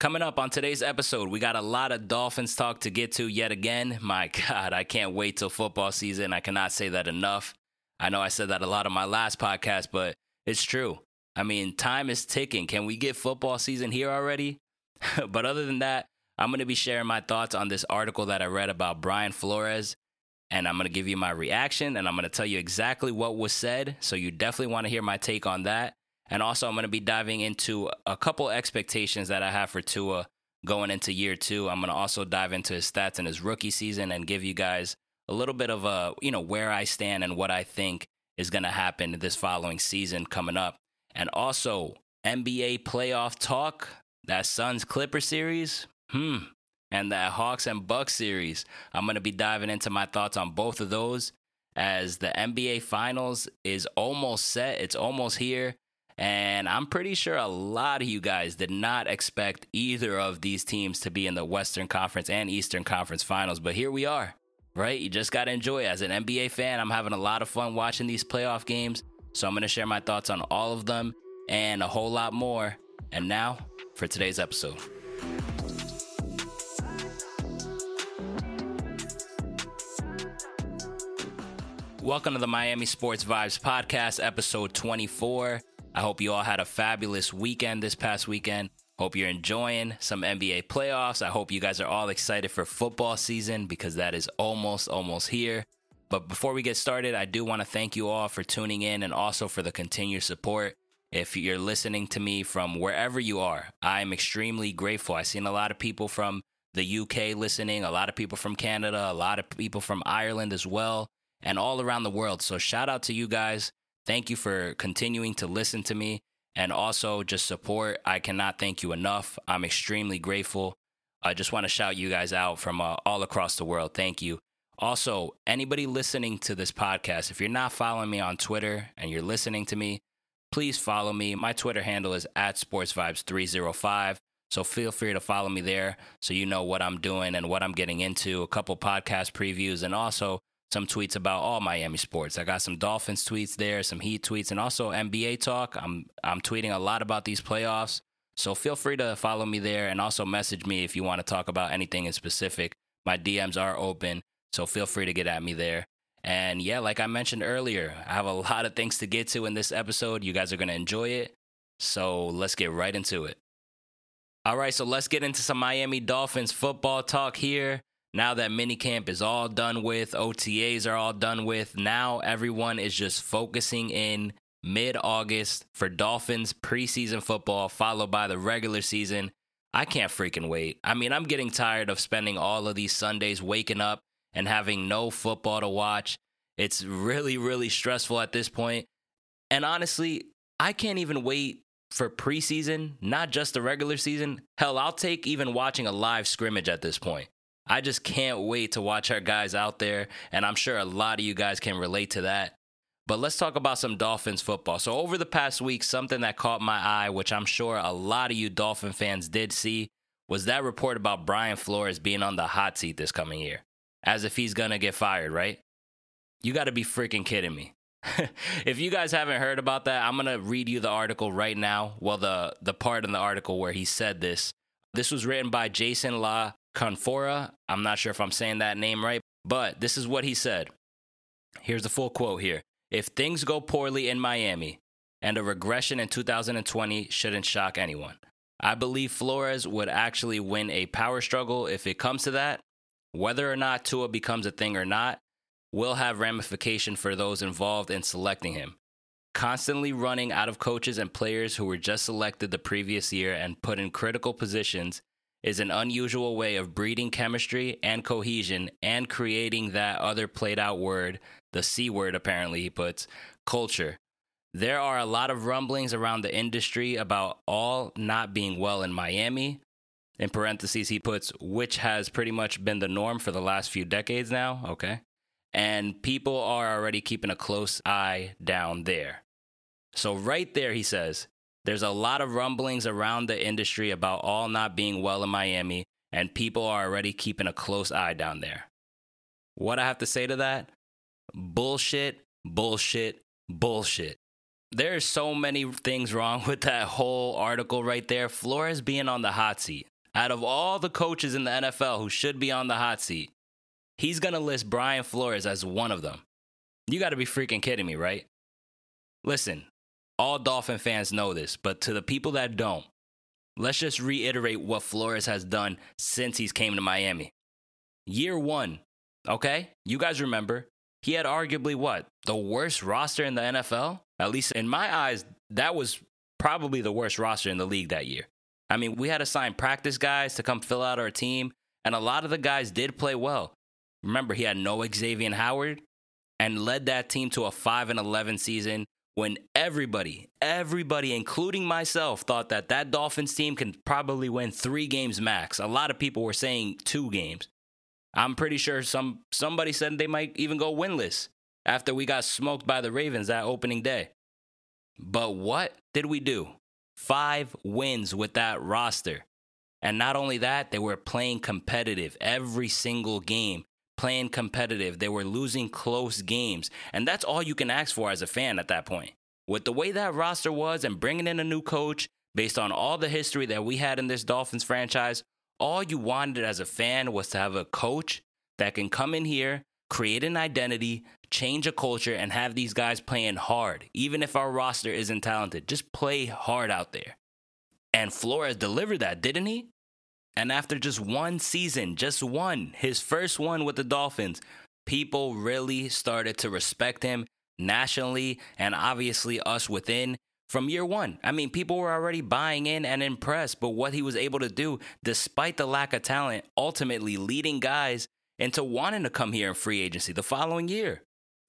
Coming up on today's episode, we got a lot of Dolphins talk to get to yet again. My God, I can't wait till football season. I cannot say that enough. I know I said that a lot on my last podcast, but it's true. I mean, time is ticking. Can we get football season here already? but other than that, I'm going to be sharing my thoughts on this article that I read about Brian Flores. And I'm going to give you my reaction and I'm going to tell you exactly what was said. So you definitely want to hear my take on that. And also, I'm going to be diving into a couple expectations that I have for Tua going into year two. I'm going to also dive into his stats in his rookie season and give you guys a little bit of a, you know, where I stand and what I think is going to happen this following season coming up. And also, NBA playoff talk, that Suns Clipper series, hmm, and that Hawks and Bucks series. I'm going to be diving into my thoughts on both of those as the NBA Finals is almost set. It's almost here. And I'm pretty sure a lot of you guys did not expect either of these teams to be in the Western Conference and Eastern Conference finals. But here we are, right? You just got to enjoy. As an NBA fan, I'm having a lot of fun watching these playoff games. So I'm going to share my thoughts on all of them and a whole lot more. And now for today's episode. Welcome to the Miami Sports Vibes Podcast, episode 24. I hope you all had a fabulous weekend this past weekend. Hope you're enjoying some NBA playoffs. I hope you guys are all excited for football season because that is almost, almost here. But before we get started, I do want to thank you all for tuning in and also for the continued support. If you're listening to me from wherever you are, I'm extremely grateful. I've seen a lot of people from the UK listening, a lot of people from Canada, a lot of people from Ireland as well, and all around the world. So shout out to you guys. Thank you for continuing to listen to me and also just support. I cannot thank you enough. I'm extremely grateful. I just want to shout you guys out from uh, all across the world. Thank you. Also, anybody listening to this podcast, if you're not following me on Twitter and you're listening to me, please follow me. My Twitter handle is at sportsvibes305. So feel free to follow me there so you know what I'm doing and what I'm getting into, a couple podcast previews, and also some tweets about all Miami sports. I got some Dolphins tweets there, some Heat tweets, and also NBA talk. I'm I'm tweeting a lot about these playoffs. So feel free to follow me there and also message me if you want to talk about anything in specific. My DMs are open, so feel free to get at me there. And yeah, like I mentioned earlier, I have a lot of things to get to in this episode. You guys are going to enjoy it. So let's get right into it. All right, so let's get into some Miami Dolphins football talk here. Now that minicamp is all done with, OTAs are all done with, now everyone is just focusing in mid August for Dolphins preseason football, followed by the regular season. I can't freaking wait. I mean, I'm getting tired of spending all of these Sundays waking up and having no football to watch. It's really, really stressful at this point. And honestly, I can't even wait for preseason, not just the regular season. Hell, I'll take even watching a live scrimmage at this point. I just can't wait to watch our guys out there, and I'm sure a lot of you guys can relate to that. But let's talk about some Dolphins football. So, over the past week, something that caught my eye, which I'm sure a lot of you Dolphin fans did see, was that report about Brian Flores being on the hot seat this coming year, as if he's gonna get fired, right? You gotta be freaking kidding me. if you guys haven't heard about that, I'm gonna read you the article right now. Well, the the part in the article where he said this. This was written by Jason La Canfora. I'm not sure if I'm saying that name right, but this is what he said. Here's the full quote here. If things go poorly in Miami and a regression in 2020 shouldn't shock anyone, I believe Flores would actually win a power struggle if it comes to that. Whether or not Tua becomes a thing or not will have ramification for those involved in selecting him. Constantly running out of coaches and players who were just selected the previous year and put in critical positions is an unusual way of breeding chemistry and cohesion and creating that other played out word, the C word, apparently, he puts, culture. There are a lot of rumblings around the industry about all not being well in Miami. In parentheses, he puts, which has pretty much been the norm for the last few decades now. Okay. And people are already keeping a close eye down there. So, right there, he says, there's a lot of rumblings around the industry about all not being well in Miami, and people are already keeping a close eye down there. What I have to say to that? Bullshit, bullshit, bullshit. There's so many things wrong with that whole article right there. Flores being on the hot seat. out of all the coaches in the NFL who should be on the hot seat, he's going to list Brian Flores as one of them. You got to be freaking kidding me, right? Listen, all Dolphin fans know this, but to the people that don't, let's just reiterate what Flores has done since he's came to Miami. Year 1, okay? You guys remember, he had arguably what? The worst roster in the NFL? At least in my eyes, that was probably the worst roster in the league that year. I mean, we had to sign practice guys to come fill out our team, and a lot of the guys did play well. Remember, he had no Xavier Howard and led that team to a 5 and 11 season when everybody, everybody, including myself, thought that that Dolphins team can probably win three games max. A lot of people were saying two games. I'm pretty sure some somebody said they might even go winless after we got smoked by the Ravens that opening day. But what did we do? Five wins with that roster. And not only that, they were playing competitive every single game, playing competitive. They were losing close games. And that's all you can ask for as a fan at that point. With the way that roster was and bringing in a new coach, based on all the history that we had in this Dolphins franchise, all you wanted as a fan was to have a coach that can come in here, create an identity, change a culture, and have these guys playing hard. Even if our roster isn't talented, just play hard out there. And Flores delivered that, didn't he? And after just one season, just one, his first one with the Dolphins, people really started to respect him nationally and obviously us within from year one. I mean, people were already buying in and impressed, but what he was able to do, despite the lack of talent, ultimately leading guys into wanting to come here in free agency the following year.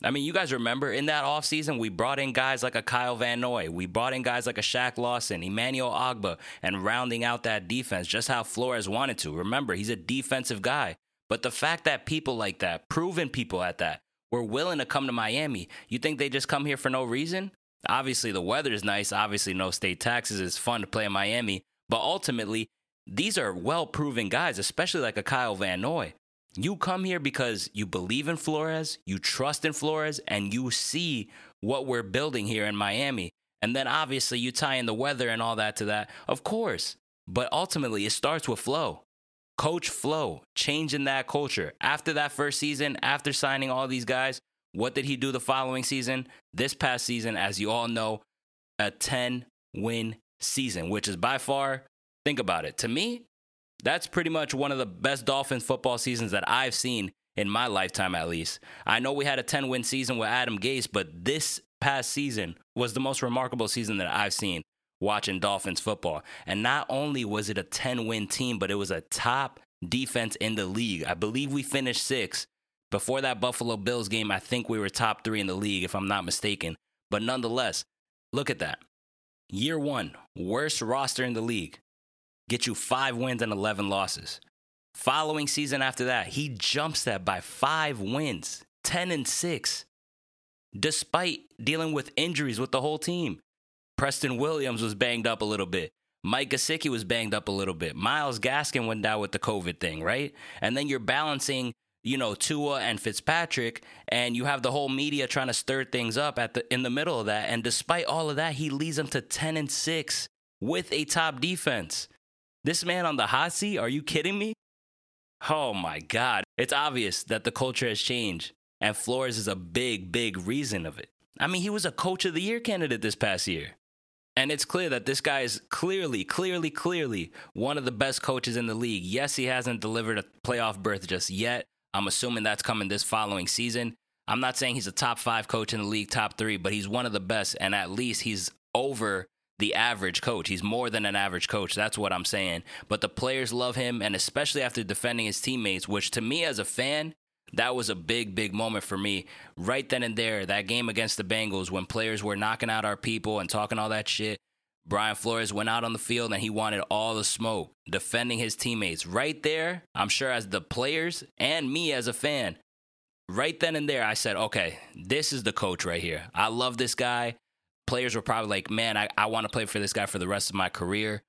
I mean, you guys remember in that offseason, we brought in guys like a Kyle Van Noy. We brought in guys like a Shaq Lawson, Emmanuel Ogbah, and rounding out that defense just how Flores wanted to. Remember, he's a defensive guy. But the fact that people like that, proven people at that, were willing to come to Miami, you think they just come here for no reason? Obviously, the weather is nice. Obviously, no state taxes. It's fun to play in Miami. But ultimately, these are well proven guys, especially like a Kyle Van Noy. You come here because you believe in Flores, you trust in Flores, and you see what we're building here in Miami. And then obviously you tie in the weather and all that to that, of course. But ultimately, it starts with flow. Coach Flow, changing that culture. After that first season, after signing all these guys, what did he do the following season? This past season, as you all know, a 10 win season, which is by far, think about it. To me, that's pretty much one of the best Dolphins football seasons that I've seen in my lifetime, at least. I know we had a 10 win season with Adam Gase, but this past season was the most remarkable season that I've seen watching Dolphins football. And not only was it a 10 win team, but it was a top defense in the league. I believe we finished sixth. Before that Buffalo Bills game, I think we were top three in the league, if I'm not mistaken. But nonetheless, look at that. Year one, worst roster in the league get you five wins and 11 losses. Following season after that, he jumps that by five wins, 10 and 6, despite dealing with injuries with the whole team. Preston Williams was banged up a little bit. Mike Gesicki was banged up a little bit. Myles Gaskin went down with the COVID thing, right? And then you're balancing, you know, Tua and Fitzpatrick, and you have the whole media trying to stir things up at the in the middle of that. And despite all of that, he leads them to 10 and 6 with a top defense. This man on the hot seat? Are you kidding me? Oh my God. It's obvious that the culture has changed, and Flores is a big, big reason of it. I mean, he was a coach of the year candidate this past year. And it's clear that this guy is clearly, clearly, clearly one of the best coaches in the league. Yes, he hasn't delivered a playoff berth just yet. I'm assuming that's coming this following season. I'm not saying he's a top five coach in the league, top three, but he's one of the best. And at least he's over the average coach. He's more than an average coach. That's what I'm saying. But the players love him, and especially after defending his teammates, which to me as a fan, that was a big, big moment for me. Right then and there, that game against the Bengals, when players were knocking out our people and talking all that shit, Brian Flores went out on the field and he wanted all the smoke, defending his teammates. Right there, I'm sure as the players and me as a fan, right then and there, I said, okay, this is the coach right here. I love this guy players were probably like, man, I, I want to play for this guy for the rest of my career.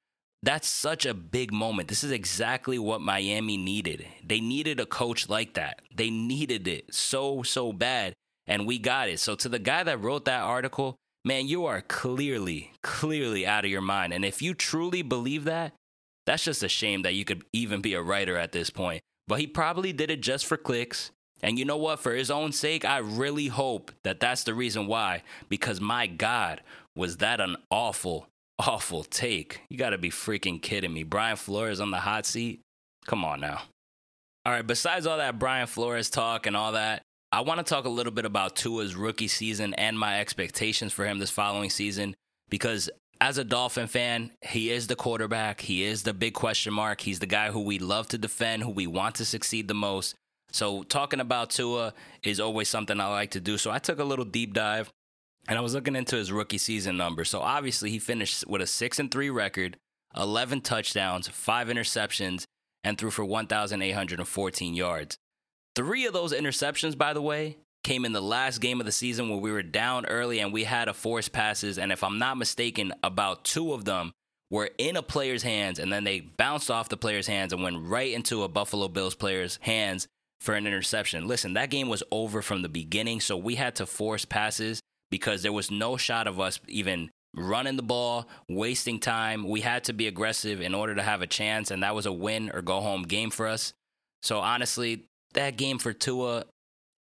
That's such a big moment. This is exactly what Miami needed. They needed a coach like that. They needed it so, so bad. And we got it. So, to the guy that wrote that article, man, you are clearly, clearly out of your mind. And if you truly believe that, That's just a shame that you could even be a writer at this point. But he probably did it just for clicks. And you know what? For his own sake, I really hope that that's the reason why. Because my God, was that an awful, awful take? You got to be freaking kidding me. Brian Flores on the hot seat? Come on now. All right, besides all that Brian Flores talk and all that, I want to talk a little bit about Tua's rookie season and my expectations for him this following season because as a Dolphin fan, he is the quarterback. He is the big question mark. He's the guy who we love to defend, who we want to succeed the most. So, talking about Tua is always something I like to do. So, I took a little deep dive and I was looking into his rookie season numbers. So, obviously, he finished with a 6 and 3 record, 11 touchdowns, 5 interceptions, and threw for 1,814 yards. Three of those interceptions, by the way, came in the last game of the season where we were down early and we had a force passes. And if I'm not mistaken, about two of them were in a player's hands and then they bounced off the player's hands and went right into a Buffalo Bills player's hands for an interception. Listen, that game was over from the beginning, so we had to force passes because there was no shot of us even running the ball, wasting time. We had to be aggressive in order to have a chance, and that was a win or go home game for us. So honestly, that game for Tua,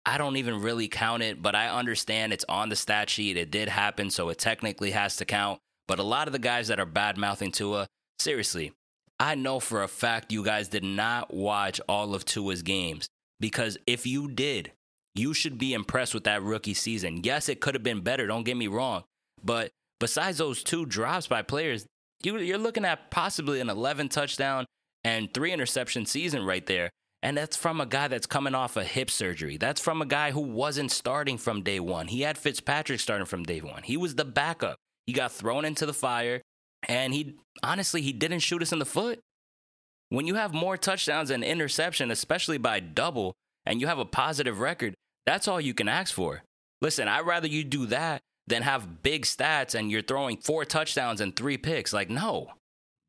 I don't even really count it, but I understand it's on the stat sheet. It did happen, so it technically has to count. But a lot of the guys that are bad mouthing Tua, seriously, I know for a fact you guys did not watch all of Tua's games because if you did, you should be impressed with that rookie season. Yes, it could have been better, don't get me wrong. But besides those two drops by players, you, are looking at possibly an 11 touchdown and three interception season right there. And that's from a guy that's coming off a hip surgery. That's from a guy who wasn't starting from day one. He had Fitzpatrick starting from day one. He was the backup. He got thrown into the fire, and he honestly he didn't shoot us in the foot. When you have more touchdowns and interception, especially by double, and you have a positive record, that's all you can ask for. Listen, I'd rather you do that than have big stats and you're throwing four touchdowns and three picks. Like, no,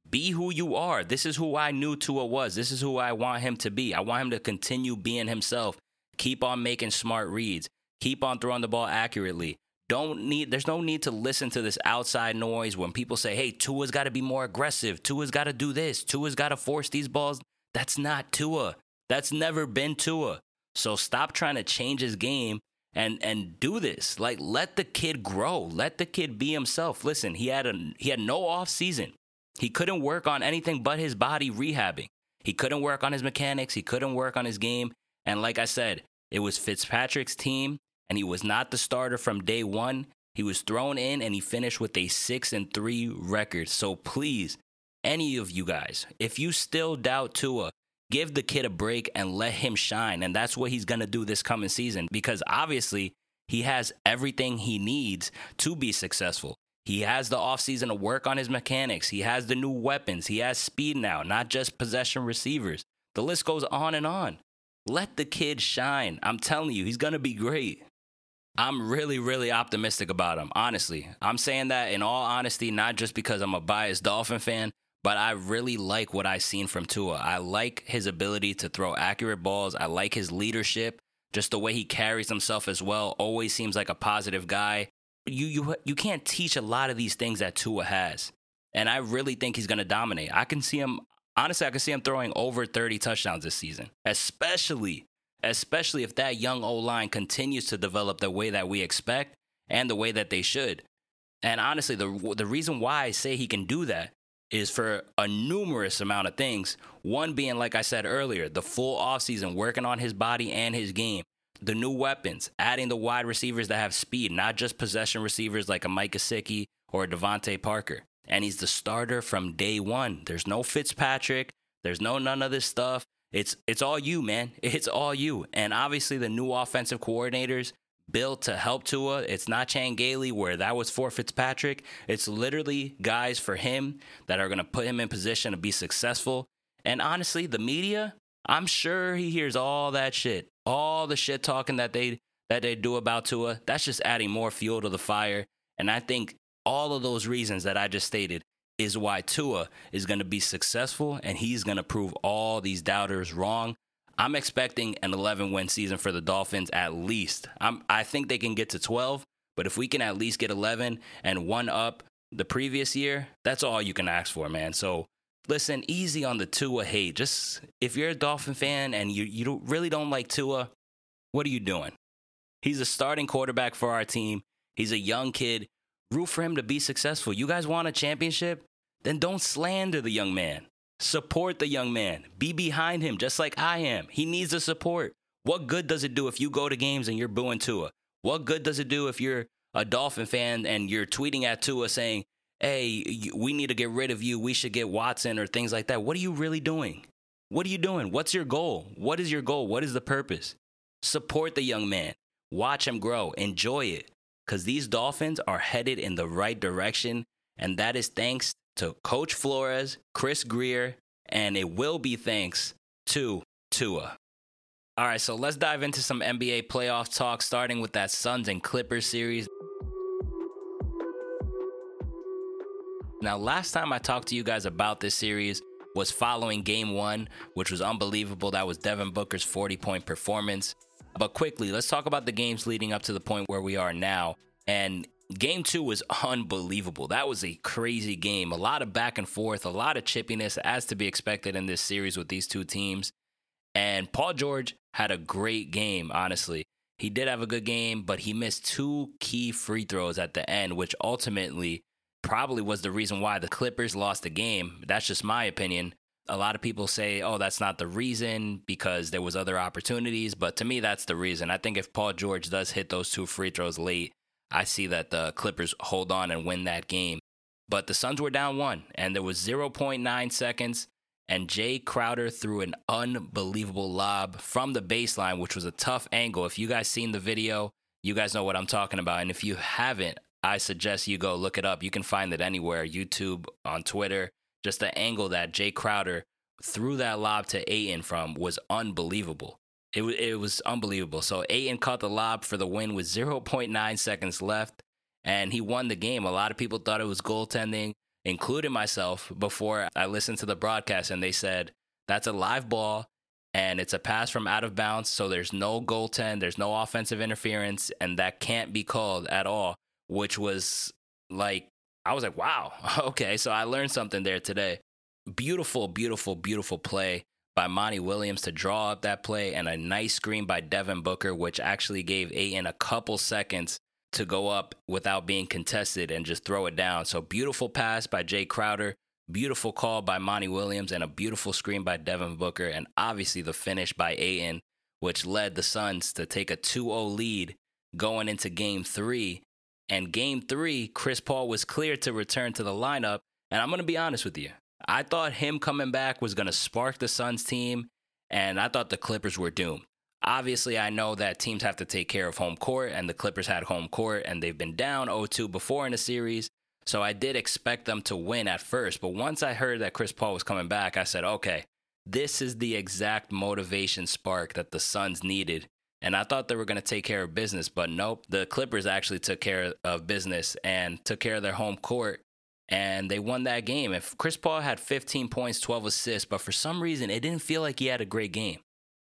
be who you are. This is who I knew Tua was. This is who I want him to be. I want him to continue being himself. Keep on making smart reads. Keep on throwing the ball accurately. Don't need there's no need to listen to this outside noise when people say, "Hey, Tua's got to be more aggressive. Tua's got to do this. Tua's got to force these balls." That's not Tua. That's never been Tua. So stop trying to change his game and and do this. Like let the kid grow. Let the kid be himself. Listen, he had a he had no off season. He couldn't work on anything but his body rehabbing. He couldn't work on his mechanics. He couldn't work on his game. And like I said, it was Fitzpatrick's team, and he was not the starter from day one. He was thrown in, and he finished with a six and three record. So please, any of you guys, if you still doubt Tua, give the kid a break and let him shine. And that's what he's gonna do this coming season because obviously he has everything he needs to be successful. He has the offseason to work on his mechanics. He has the new weapons. He has speed now, not just possession receivers. The list goes on and on. Let the kid shine. I'm telling you, he's going to be great. I'm really, really optimistic about him, honestly. I'm saying that in all honesty, not just because I'm a biased Dolphin fan, but I really like what I've seen from Tua. I like his ability to throw accurate balls. I like his leadership, just the way he carries himself as well. Always seems like a positive guy you you you can't teach a lot of these things that Tua has. And I really think he's going to dominate. I can see him honestly I can see him throwing over 30 touchdowns this season. Especially especially if that young O-line continues to develop the way that we expect and the way that they should. And honestly, the the reason why I say he can do that is for a numerous amount of things. One being, like I said earlier, the full offseason working on his body and his game the new weapons, adding the wide receivers that have speed, not just possession receivers like a Mike Gesicki or a DeVante Parker. And he's the starter from day one. There's no Fitzpatrick. There's no none of this stuff. It's it's all you, man. It's all you. And obviously the new offensive coordinators built to help Tua. It's not Chan Gailey where that was for Fitzpatrick. It's literally guys for him that are gonna put him in position to be successful. And honestly, the media, I'm sure he hears all that shit, all the shit talking that they that they do about Tua. That's just adding more fuel to the fire. And I think all of those reasons that I just stated is why Tua is going to be successful and he's going to prove all these doubters wrong. I'm expecting an 11 win season for the Dolphins at least. I'm, I think they can get to 12, but if we can at least get 11 and one up the previous year, that's all you can ask for, man. So listen, easy on the Tua hate. Just if you're a Dolphin fan and you you don't, really don't like Tua, what are you doing? He's a starting quarterback for our team. He's a young kid. Root for him to be successful. You guys want a championship? Then don't slander the young man. Support the young man. Be behind him just like I am. He needs the support. What good does it do if you go to games and you're booing Tua? What good does it do if you're a Dolphin fan and you're tweeting at Tua saying, hey, we need to get rid of you. We should get Watson or things like that. What are you really doing? What are you doing? What's your goal? What is your goal? What is the purpose? Support the young man. Watch him grow. Enjoy it. Because these Dolphins are headed in the right direction. And that is thanks to Coach Flores, Chris Grier, and it will be thanks to Tua. All right, so let's dive into some NBA playoff talk, starting with that Suns and Clippers series. Now, last time I talked to you guys about this series was following game one, which was unbelievable. That was Devin Booker's 40 point performance. But quickly, let's talk about the games leading up to the point where we are now. And game two was unbelievable. That was a crazy game. A lot of back and forth, a lot of chippiness, as to be expected in this series with these two teams. And Paul George had a great game, honestly. He did have a good game, but he missed two key free throws at the end, which ultimately probably was the reason why the Clippers lost the game. That's just my opinion. A lot of people say, "Oh, that's not the reason because there was other opportunities," but to me that's the reason. I think if Paul George does hit those two free throws late, I see that the Clippers hold on and win that game. But the Suns were down 1 and there was 0.9 seconds and Jay Crowder threw an unbelievable lob from the baseline, which was a tough angle. If you guys seen the video, you guys know what I'm talking about. And if you haven't, I suggest you go look it up. You can find it anywhere YouTube, on Twitter. Just the angle that Jay Crowder threw that lob to Ayton from was unbelievable. It, it was unbelievable. So Ayton caught the lob for the win with 0.9 seconds left, and he won the game. A lot of people thought it was goaltending, including myself, before I listened to the broadcast, and they said, that's a live ball and it's a pass from out of bounds. So there's no goaltend, there's no offensive interference, and that can't be called at all which was like, I was like, wow, okay. So I learned something there today. Beautiful, beautiful, beautiful play by Monty Williams to draw up that play, and a nice screen by Devin Booker, which actually gave Ayton a couple seconds to go up without being contested and just throw it down. So beautiful pass by Jay Crowder, beautiful call by Monty Williams, and a beautiful screen by Devin Booker, and obviously the finish by Ayton, which led the Suns to take a 2-0 lead going into game three. And game three, Chris Paul was cleared to return to the lineup. And I'm going to be honest with you. I thought him coming back was going to spark the Suns team, and I thought the Clippers were doomed. Obviously, I know that teams have to take care of home court, and the Clippers had home court, and they've been down 0 2 before in the series. So I did expect them to win at first. But once I heard that Chris Paul was coming back, I said, okay, this is the exact motivation spark that the Suns needed and I thought they were going to take care of business, but nope. The Clippers actually took care of business and took care of their home court and they won that game. If Chris Paul had 15 points, 12 assists, but for some reason it didn't feel like he had a great game.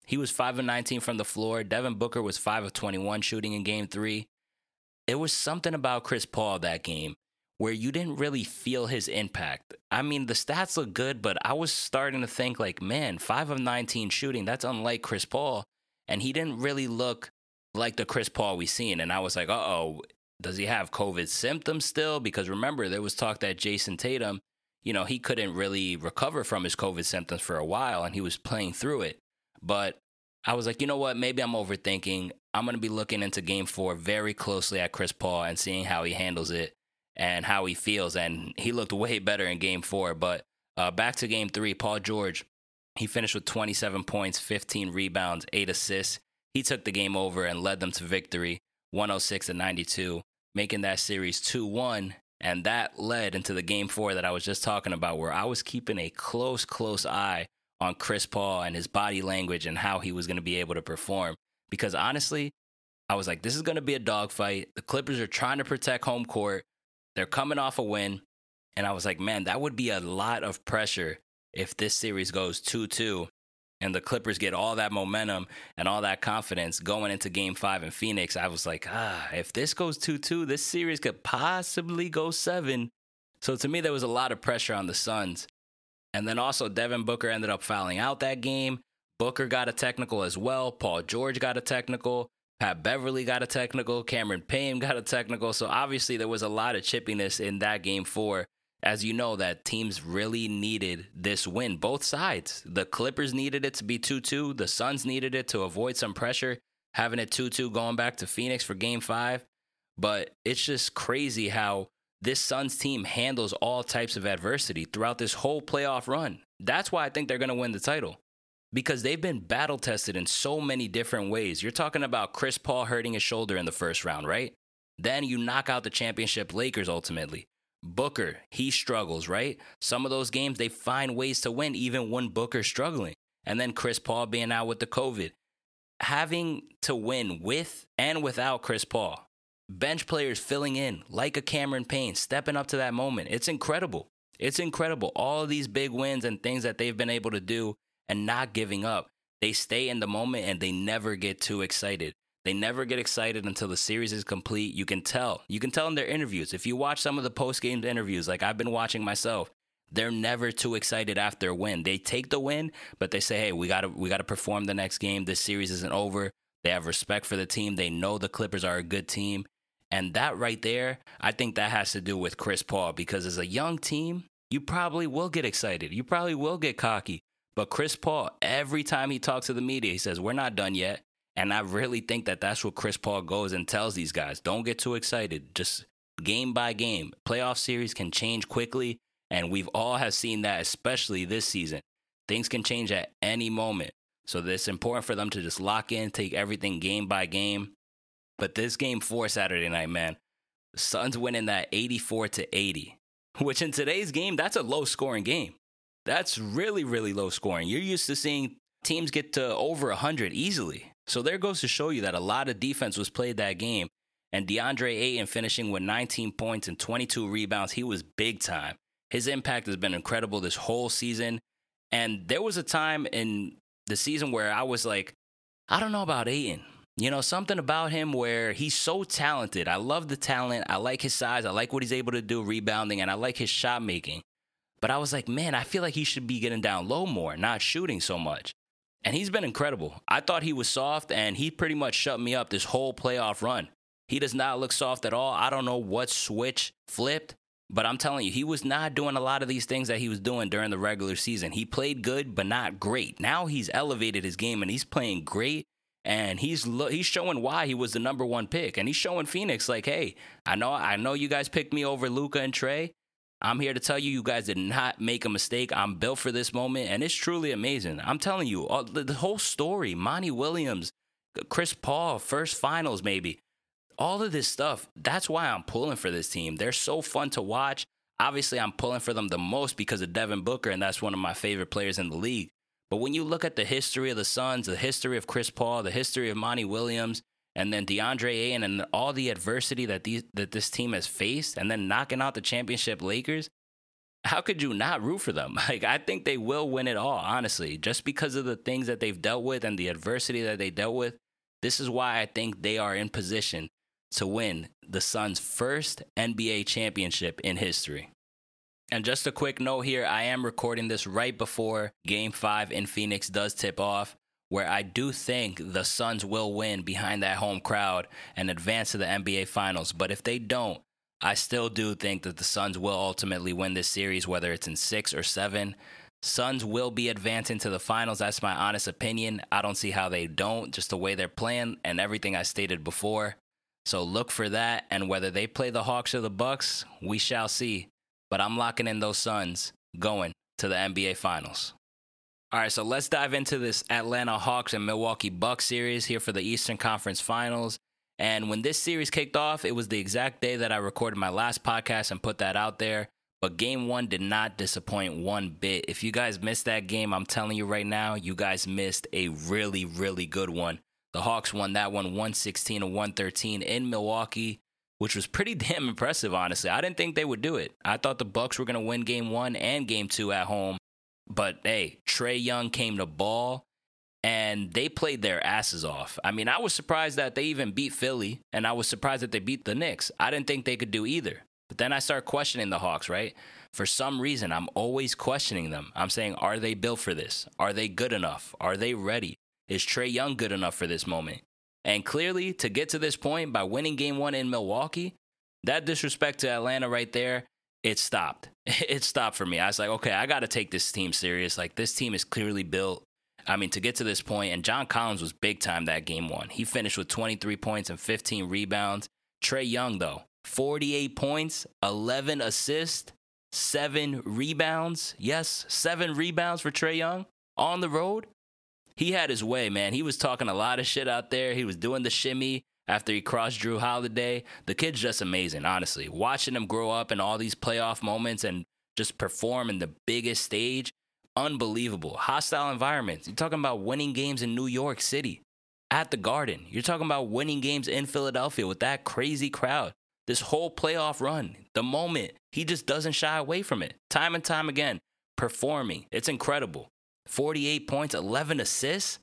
He was 5 of 19 from the floor. Devin Booker was 5 of 21 shooting in game 3. It was something about Chris Paul that game where you didn't really feel his impact. I mean, the stats look good, but I was starting to think like, man, 5 of 19 shooting, that's unlike Chris Paul and he didn't really look like the Chris Paul we seen. And I was like, uh oh, does he have COVID symptoms still? Because remember, there was talk that Jayson Tatum, you know, he couldn't really recover from his COVID symptoms for a while and he was playing through it. But I was like, you know what? Maybe I'm overthinking. I'm going to be looking into game four very closely at Chris Paul and seeing how he handles it and how he feels. And he looked way better in game four. But uh, back to game three, Paul George he finished with 27 points, 15 rebounds, 8 assists. He took the game over and led them to victory, 106 to 92, making that series 2 1. And that led into the game four that I was just talking about, where I was keeping a close, close eye on Chris Paul and his body language and how he was going to be able to perform. Because honestly, I was like, this is going to be a dogfight. The Clippers are trying to protect home court. They're coming off a win. And I was like, man, that would be a lot of pressure if this series goes 2 2 and the Clippers get all that momentum and all that confidence going into game five in Phoenix, I was like, ah, if this goes 2 2, this series could possibly go seven. So to me, there was a lot of pressure on the Suns. And then also Devin Booker ended up fouling out that game. Booker got a technical as well. Paul George got a technical. Pat Beverley got a technical. Cameron Payne got a technical. So obviously there was a lot of chippiness in that game four. As you know, that teams really needed this win. Both sides. The Clippers needed it to be 2 2. The Suns needed it to avoid some pressure, having it 2 2 going back to Phoenix for game five. But it's just crazy how this Suns team handles all types of adversity throughout this whole playoff run. That's why I think they're going to win the title because they've been battle tested in so many different ways. You're talking about Chris Paul hurting his shoulder in the first round, right? Then you knock out the championship Lakers ultimately. Booker, he struggles, right? Some of those games they find ways to win even when Booker's struggling. And then Chris Paul being out with the COVID. Having to win with and without Chris Paul. Bench players filling in like a Cameron Payne, stepping up to that moment. It's incredible. It's incredible. All these big wins and things that they've been able to do and not giving up. They stay in the moment and they never get too excited. They never get excited until the series is complete. You can tell. You can tell in their interviews. If you watch some of the post game interviews, like I've been watching myself, they're never too excited after a win. They take the win, but they say, "Hey, we got to we got to perform the next game. This series isn't over." They have respect for the team. They know the Clippers are a good team. And that right there, I think that has to do with Chris Paul because as a young team, you probably will get excited. You probably will get cocky. But Chris Paul, every time he talks to the media, he says, We're not done yet. And I really think that that's what Chris Paul goes and tells these guys. Don't get too excited. Just game by game. Playoff series can change quickly. And we've all have seen that, especially this season. Things can change at any moment. So it's important for them to just lock in, take everything game by game. But this game four Saturday night, man, Suns winning that 84 to 80, which in today's game, that's a low scoring game. That's really, really low scoring. You're used to seeing teams get to over 100 easily. So there goes to show you that a lot of defense was played that game. And DeAndre Ayton finishing with 19 points and 22 rebounds, he was big time. His impact has been incredible this whole season. And there was a time in the season where I was like, I don't know about Ayton. You know, something about him where he's so talented. I love the talent. I like his size. I like what he's able to do rebounding, and I like his shot making. But I was like, man, I feel like he should be getting down low more, not shooting so much. And he's been incredible. I thought he was soft, and he pretty much shut me up this whole playoff run. He does not look soft at all. I don't know what switch flipped, but I'm telling you, he was not doing a lot of these things that he was doing during the regular season. He played good, but not great. Now he's elevated his game and he's playing great. And he's lo- he's showing why he was the number one pick, and he's showing Phoenix like, hey, I know I know you guys picked me over Luka and Trae, I'm here to tell you, you guys did not make a mistake. I'm built for this moment, and it's truly amazing. I'm telling you, all, the, the whole story Monty Williams, Chris Paul, first finals, maybe. All of this stuff, that's why I'm pulling for this team. They're so fun to watch. Obviously, I'm pulling for them the most because of Devin Booker, and that's one of my favorite players in the league. But when you look at the history of the Suns, the history of Chris Paul, the history of Monty Williams, and then DeAndre Ayton and all the adversity that these that this team has faced, and then knocking out the championship Lakers, how could you not root for them? Like I think they will win it all, honestly, just because of the things that they've dealt with and the adversity that they dealt with. This is why I think they are in position to win the Suns' first NBA championship in history. And just a quick note here, I am recording this right before game 5 in Phoenix does tip off where I do think the Suns will win behind that home crowd and advance to the NBA Finals. But if they don't, I still do think that the Suns will ultimately win this series, whether it's in six or seven. Suns will be advancing to the finals. That's my honest opinion. I don't see how they don't, just the way they're playing and everything I stated before. So look for that. And whether they play the Hawks or the Bucks, we shall see. But I'm locking in those Suns going to the NBA Finals. All right, so let's dive into this Atlanta Hawks and Milwaukee Bucks series here for the Eastern Conference Finals. And when this series kicked off, it was the exact day that I recorded my last podcast and put that out there. But game one did not disappoint one bit. If you guys missed that game, I'm telling you right now, you guys missed a really, really good one. The Hawks won that one 116 to 113 in Milwaukee, which was pretty damn impressive, honestly. I didn't think they would do it. I thought the Bucks were going to win game one and game two at home. But hey, Trae Young came to ball and they played their asses off. I mean, I was surprised that they even beat Philly, and I was surprised that they beat the Knicks. I didn't think they could do either. But then I start questioning the Hawks, right? for some reason, I'm always questioning them. I'm saying, are they built for this? Are they good enough? Are they ready? Is Trae Young good enough for this moment? And clearly, to get to this point by winning game one in Milwaukee, that disrespect to Atlanta right there, it stopped. It stopped for me. I was like, okay, I got to take this team serious. Like, this team is clearly built. I mean, to get to this point, and John Collins was big time that game one. He finished with 23 points and 15 rebounds. Trae Young, though, 48 points, 11 assists, seven rebounds. Yes, seven rebounds for Trae Young on the road. He had his way, man. He was talking a lot of shit out there. He was doing the shimmy after he crossed Jrue Holiday. The kid's just amazing, honestly. Watching him grow up in all these playoff moments and just perform in the biggest stage, unbelievable. Hostile environments. You're talking about winning games in New York City at the Garden. You're talking about winning games in Philadelphia with that crazy crowd. This whole playoff run, the moment, he just doesn't shy away from it. Time and time again, performing. It's incredible. 48 points, 11 assists.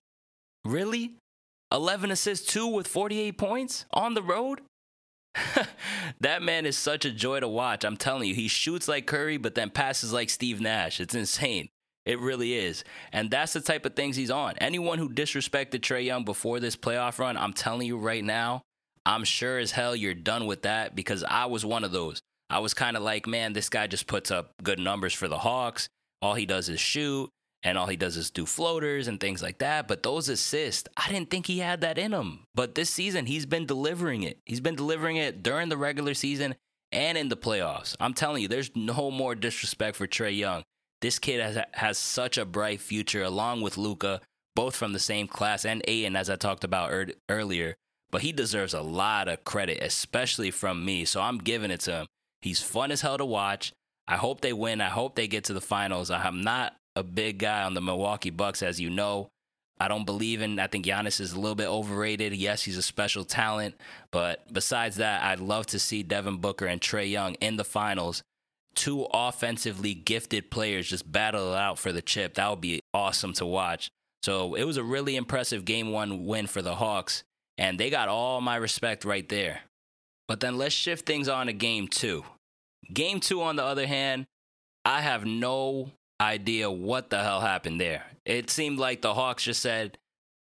Really? 11 assists, two with 48 points on the road? that man is such a joy to watch. I'm telling you, he shoots like Curry, but then passes like Steve Nash. It's insane. It really is. And that's the type of things he's on. Anyone who disrespected Trae Young before this playoff run, I'm telling you right now, I'm sure as hell you're done with that because I was one of those. I was kind of like, man, this guy just puts up good numbers for the Hawks. All he does is shoot and all he does is do floaters and things like that. But those assists, I didn't think he had that in him. But this season, he's been delivering it. He's been delivering it during the regular season and in the playoffs. I'm telling you, there's no more disrespect for Trae Young. This kid has has such a bright future, along with Luka, both from the same class, and Ayton, as I talked about er- earlier. But he deserves a lot of credit, especially from me. So I'm giving it to him. He's fun as hell to watch. I hope they win. I hope they get to the finals. I'm not a big guy on the Milwaukee Bucks, as you know. I don't believe in. I think Giannis is a little bit overrated. Yes, he's a special talent, but besides that, I'd love to see Devin Booker and Trae Young in the finals. Two offensively gifted players just battle it out for the chip. That would be awesome to watch. So it was a really impressive game one win for the Hawks, and they got all my respect right there. But then let's shift things on to game two. Game two, on the other hand, I have no idea what the hell happened there. It seemed like the Hawks just said,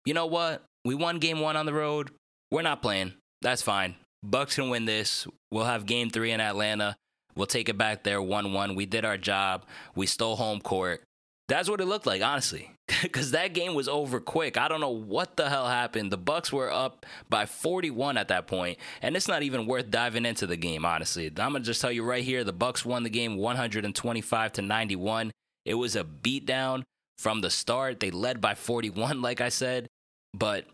you know what? We won game one on the road. We're not playing. That's fine. Bucks can win this. We'll have game three in Atlanta. We'll take it back there 1 1. We did our job. We stole home court. That's what it looked like, honestly. Because that game was over quick. I don't know what the hell happened. The Bucks were up by 41 at that point, and it's not even worth diving into the game, honestly. I'm gonna just tell you right here: the Bucks won the game 125 to 91. It was a beatdown from the start. They led by 41, like I said. But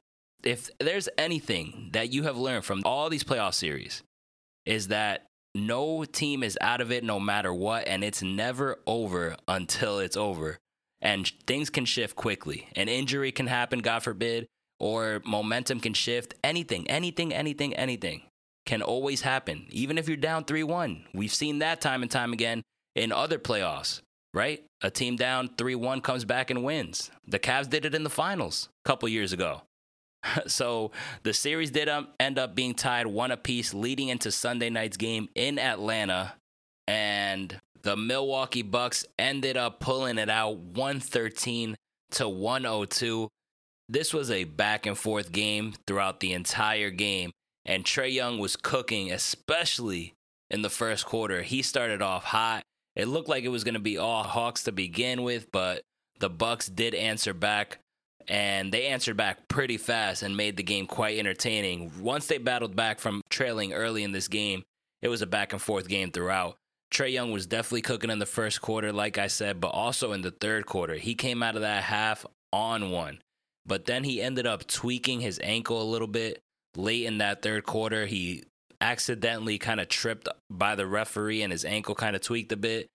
if there's anything that you have learned from all these playoff series, is that no team is out of it no matter what, and it's never over until it's over. And things can shift quickly. An injury can happen, God forbid, or momentum can shift. Anything, anything, anything, anything can always happen, even if you're down 3 1. We've seen that time and time again in other playoffs right? A team down 3 1 comes back and wins. The Cavs did it in the finals a couple years ago. so the series did um, end up being tied one apiece leading into Sunday night's game in Atlanta. And the Milwaukee Bucks ended up pulling it out 113 to 102. This was a back and forth game throughout the entire game. And Trae Young was cooking, especially in the first quarter. He started off hot it looked like it was going to be all Hawks to begin with, but the Bucks did answer back and they answered back pretty fast and made the game quite entertaining. Once they battled back from trailing early in this game, it was a back and forth game throughout. Trae Young was definitely cooking in the first quarter, like I said, but also in the third quarter. He came out of that half on one, but then he ended up tweaking his ankle a little bit late in that third quarter. He accidentally kind of tripped by the referee and his ankle kind of tweaked a bit.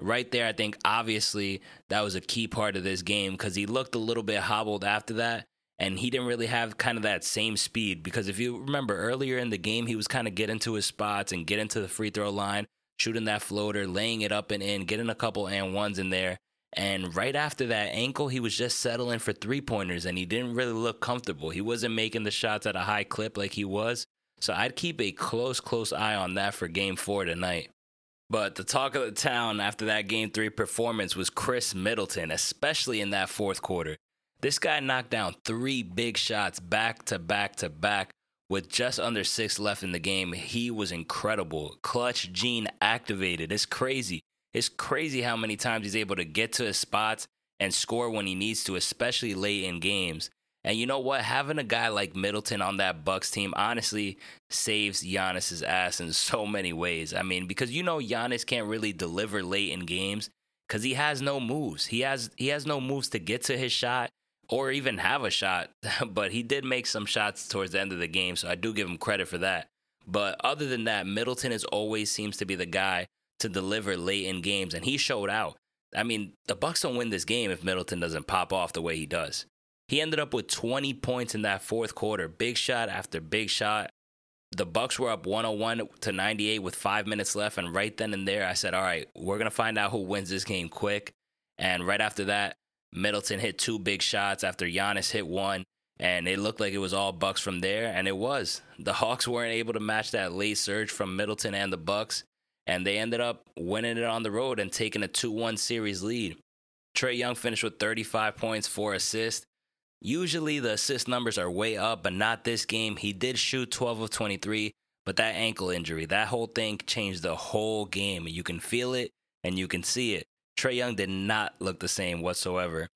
Right there, I think obviously that was a key part of this game because he looked a little bit hobbled after that and he didn't really have kind of that same speed. Because if you remember earlier in the game he was kind of getting to his spots and getting to the free throw line shooting that floater laying it up and in getting a couple and ones in there. And right after that ankle he was just settling for three pointers and he didn't really look comfortable. He wasn't making the shots at a high clip like he was so I'd keep a close, close eye on that for game four tonight. But the talk of the town after that game three performance was Khris Middleton, especially in that fourth quarter. This guy knocked down three big shots back to back to back with just under six left in the game. He was incredible. Clutch gene activated. It's crazy. It's crazy how many times he's able to get to his spots and score when he needs to, especially late in games. And you know what? Having a guy like Middleton on that Bucks team honestly saves Giannis's ass in so many ways. I mean, because you know Giannis can't really deliver late in games because he has no moves. He has he has no moves to get to his shot or even have a shot. but he did make some shots towards the end of the game, so I do give him credit for that. But other than that, Middleton is always seems to be the guy to deliver late in games, and he showed out. I mean, the Bucks don't win this game if Middleton doesn't pop off the way he does. He ended up with 20 points in that fourth quarter, big shot after big shot. The Bucks were up 101 to 98 with 5 minutes left and right then and there I said, "All right, we're going to find out who wins this game quick." And right after that, Middleton hit two big shots after Giannis hit one, and it looked like it was all Bucks from there, and it was. The Hawks weren't able to match that late surge from Middleton and the Bucks, and they ended up winning it on the road and taking a 2-1 series lead. Trae Young finished with 35 points, 4 assists, Usually the assist numbers are way up, but not this game. He did shoot 12 of 23, but that ankle injury, that whole thing changed the whole game. You can feel it and you can see it. Trae Young did not look the same whatsoever.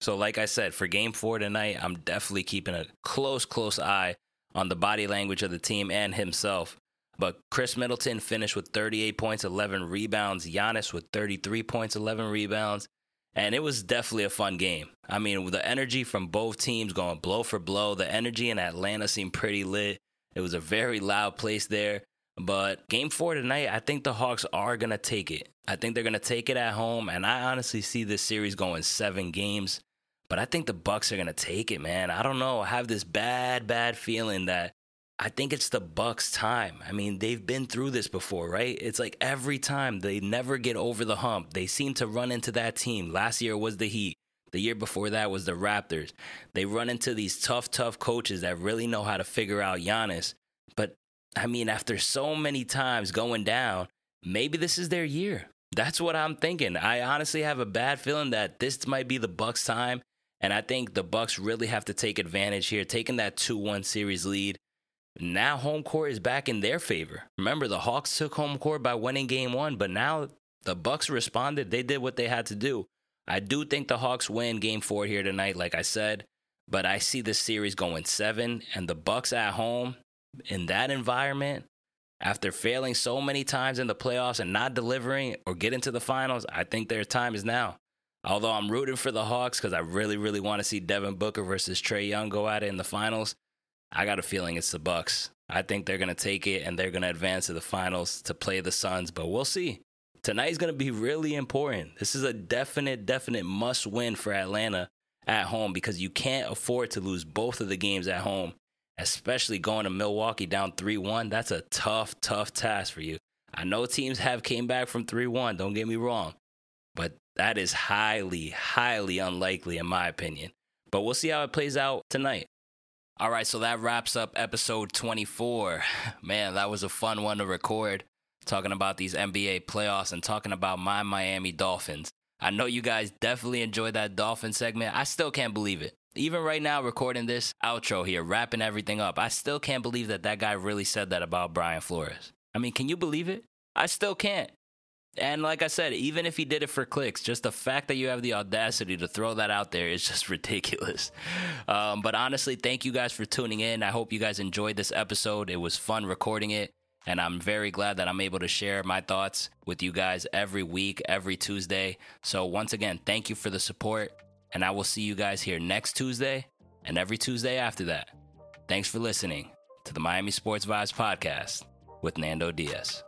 So, like I said, for game four tonight, I'm definitely keeping a close, close eye on the body language of the team and himself. But Khris Middleton finished with 38 points, 11 rebounds. Giannis with 33 points, 11 rebounds and it was definitely a fun game. I mean, the energy from both teams going blow for blow. The energy in Atlanta seemed pretty lit. It was a very loud place there. But game four tonight, I think the Hawks are going to take it. I think they're going to take it at home. And I honestly see this series going seven games. But I think the Bucks are going to take it, man. I don't know. I have this bad, bad feeling that I think it's the Bucks' time. I mean, they've been through this before, right? It's like every time they never get over the hump. They seem to run into that team. Last year was the Heat. The year before that was the Raptors. They run into these tough, tough coaches that really know how to figure out Giannis. But I mean, after so many times going down, maybe this is their year. That's what I'm thinking. I honestly have a bad feeling that this might be the Bucks' time, and I think the Bucks really have to take advantage here, taking that 2-1 series lead now home court is back in their favor. Remember, the Hawks took home court by winning game one, but now the Bucks responded. They did what they had to do. I do think the Hawks win game four here tonight, like I said, but I see this series going seven and the Bucks at home in that environment. After failing so many times in the playoffs and not delivering or getting to the finals, I think their time is now. Although I'm rooting for the Hawks because I really, really want to see Devin Booker versus Trae Young go at it in the finals. I got a feeling it's the Bucks. I think they're going to take it and they're going to advance to the finals to play the Suns, but we'll see. Tonight's going to be really important. This is a definite, definite must win for Atlanta at home because you can't afford to lose both of the games at home, especially going to Milwaukee down 3 1. That's a tough, tough task for you. I know teams have came back from 3 1, don't get me wrong, but that is highly, highly unlikely in my opinion. But we'll see how it plays out tonight. All right, so that wraps up episode 24. Man, that was a fun one to record, talking about these NBA playoffs and talking about my Miami Dolphins. I know you guys definitely enjoyed that Dolphin segment. I still can't believe it. Even right now, recording this outro here, wrapping everything up, I still can't believe that that guy really said that about Brian Flores. I mean, can you believe it? I still can't. And like I said, even if he did it for clicks, just the fact that you have the audacity to throw that out there is just ridiculous. Um, but honestly, thank you guys for tuning in. I hope you guys enjoyed this episode. It was fun recording it. And I'm very glad that I'm able to share my thoughts with you guys every week, every Tuesday. So, once again, thank you for the support. And I will see you guys here next Tuesday and every Tuesday after that. Thanks for listening to the Miami Sports Vibes podcast with Nando Diaz.